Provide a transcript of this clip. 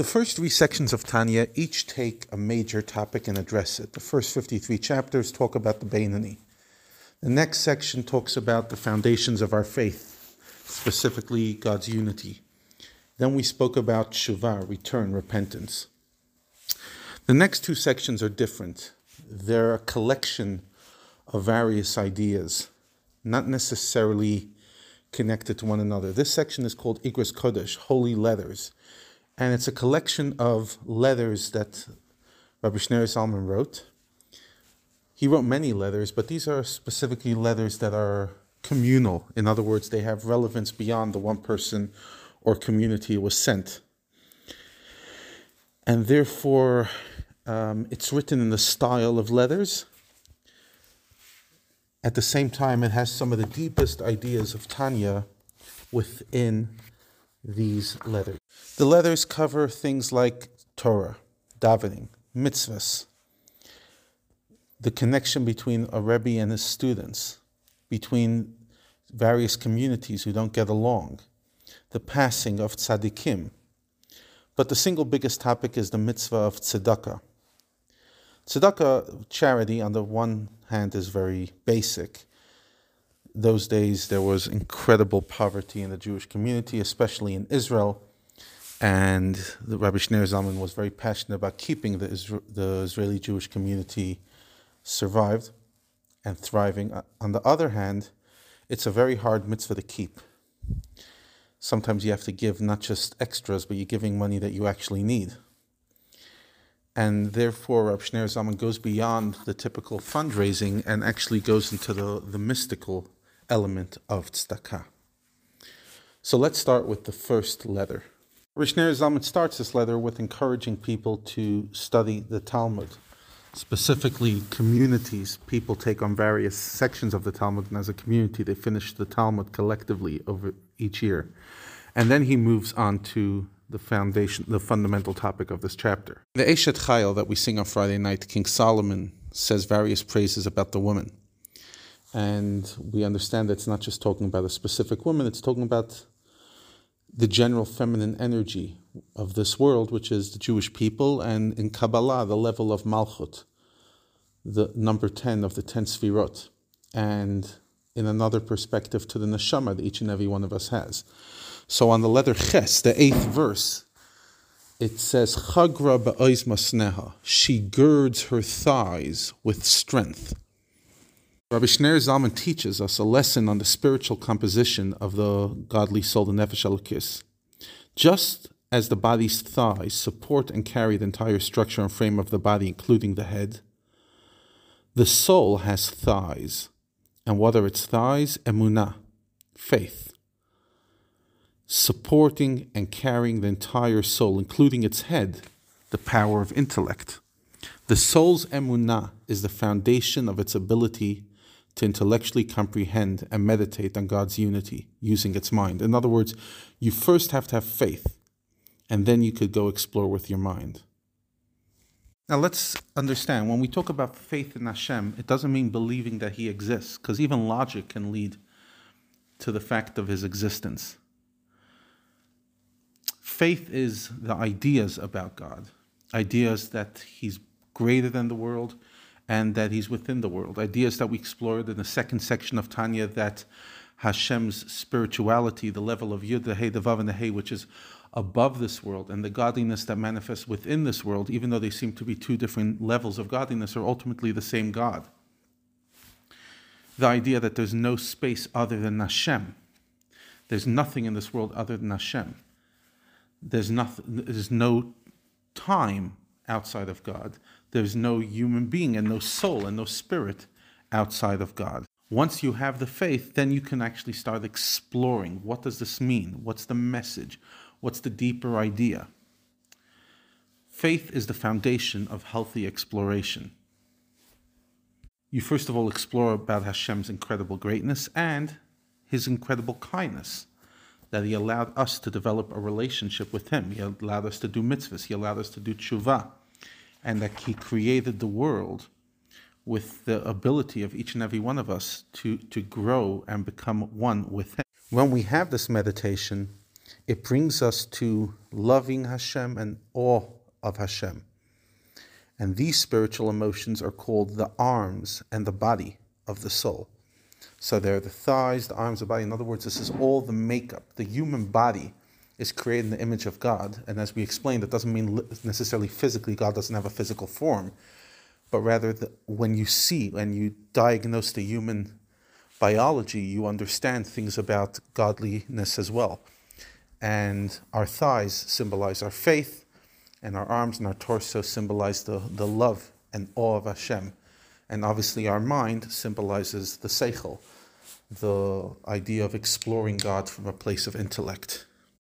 The first three sections of Tanya each take a major topic and address it. The first 53 chapters talk about the Beinoni. The next section talks about the foundations of our faith, specifically God's unity. Then we spoke about Shuvah, return, repentance. The next two sections are different. They're a collection of various ideas, not necessarily connected to one another. This section is called Igros Kodesh, Holy Letters, and it's a collection of letters that Rabbi Shneur Zalman wrote. He wrote many letters, but these are specifically letters that are communal. In other words, they have relevance beyond the one person or community it was sent. And therefore, um, it's written in the style of letters at the same time, it has some of the deepest ideas of Tanya within these letters. The letters cover things like Torah, davening, mitzvahs, the connection between a Rebbe and his students, between various communities who don't get along, the passing of tzaddikim. But the single biggest topic is the mitzvah of tzedakah. Tzedakah, charity, on the one hand, is very basic. Those days, there was incredible poverty in the Jewish community, especially in Israel. And the Rabbi Shneur Zalman was very passionate about keeping the, Isra- the Israeli Jewish community survived and thriving. Uh, on the other hand, it's a very hard mitzvah to keep. Sometimes you have to give not just extras, but you're giving money that you actually need and therefore Rab Shneur Zalman goes beyond the typical fundraising and actually goes into the, the mystical element of tzedakah. So let's start with the first letter. Rab Shneur Zalman starts this letter with encouraging people to study the Talmud, specifically communities. People take on various sections of the Talmud, and as a community, they finish the Talmud collectively over each year. And then he moves on to the foundation, the fundamental topic of this chapter. The Eshet Chayil that we sing on Friday night, King Solomon says various praises about the woman. And we understand that it's not just talking about a specific woman, it's talking about the general feminine energy of this world, which is the Jewish people, and in Kabbalah, the level of Malchut, the number 10 of the 10 Sfirot, and in another perspective to the neshama that each and every one of us has. So on the letter Ches, the eighth verse, it says, Chagra masneha. She girds her thighs with strength. Rabbi Shneur Zalman teaches us a lesson on the spiritual composition of the godly soul, the Nefesh Elokis. Just as the body's thighs support and carry the entire structure and frame of the body, including the head, the soul has thighs. And what are its thighs? Emunah, faith supporting and carrying the entire soul, including its head, the power of intellect. The soul's emunah is the foundation of its ability to intellectually comprehend and meditate on God's unity using its mind. In other words, you first have to have faith, and then you could go explore with your mind. Now let's understand when we talk about faith in Hashem, it doesn't mean believing that He exists, because even logic can lead to the fact of His existence faith is the ideas about God, ideas that He's greater than the world and that He's within the world, ideas that we explored in the second section of Tanya that Hashem's spirituality, the level of Yud, the Hey, the Vav, and the Hey, which is above this world, and the godliness that manifests within this world, even though they seem to be two different levels of godliness, are ultimately the same God. The idea that there's no space other than Hashem. There's nothing in this world other than Hashem. There's nothing. There's no time outside of God. There's no human being and no soul and no spirit outside of God. Once you have the faith, then you can actually start exploring what does this mean? What's the message? What's the deeper idea? Faith is the foundation of healthy exploration. You first of all explore about Hashem's incredible greatness and his incredible kindness that He allowed us to develop a relationship with Him. He allowed us to do mitzvahs. He allowed us to do tshuva. And that He created the world with the ability of each and every one of us to, to grow and become one with Him. When we have this meditation, it brings us to loving Hashem and awe of Hashem. And these spiritual emotions are called the arms and the body of the soul. So they're the thighs, the arms, the body. In other words, this is all the makeup. The human body is created in the image of God. And as we explained, that doesn't mean necessarily physically, God doesn't have a physical form, but rather that when you see and you diagnose the human biology, you understand things about godliness as well. And our thighs symbolize our faith, and our arms and our torso symbolize the, the love and awe of Hashem. And obviously, our mind symbolizes the seichel, the idea of exploring God from a place of intellect.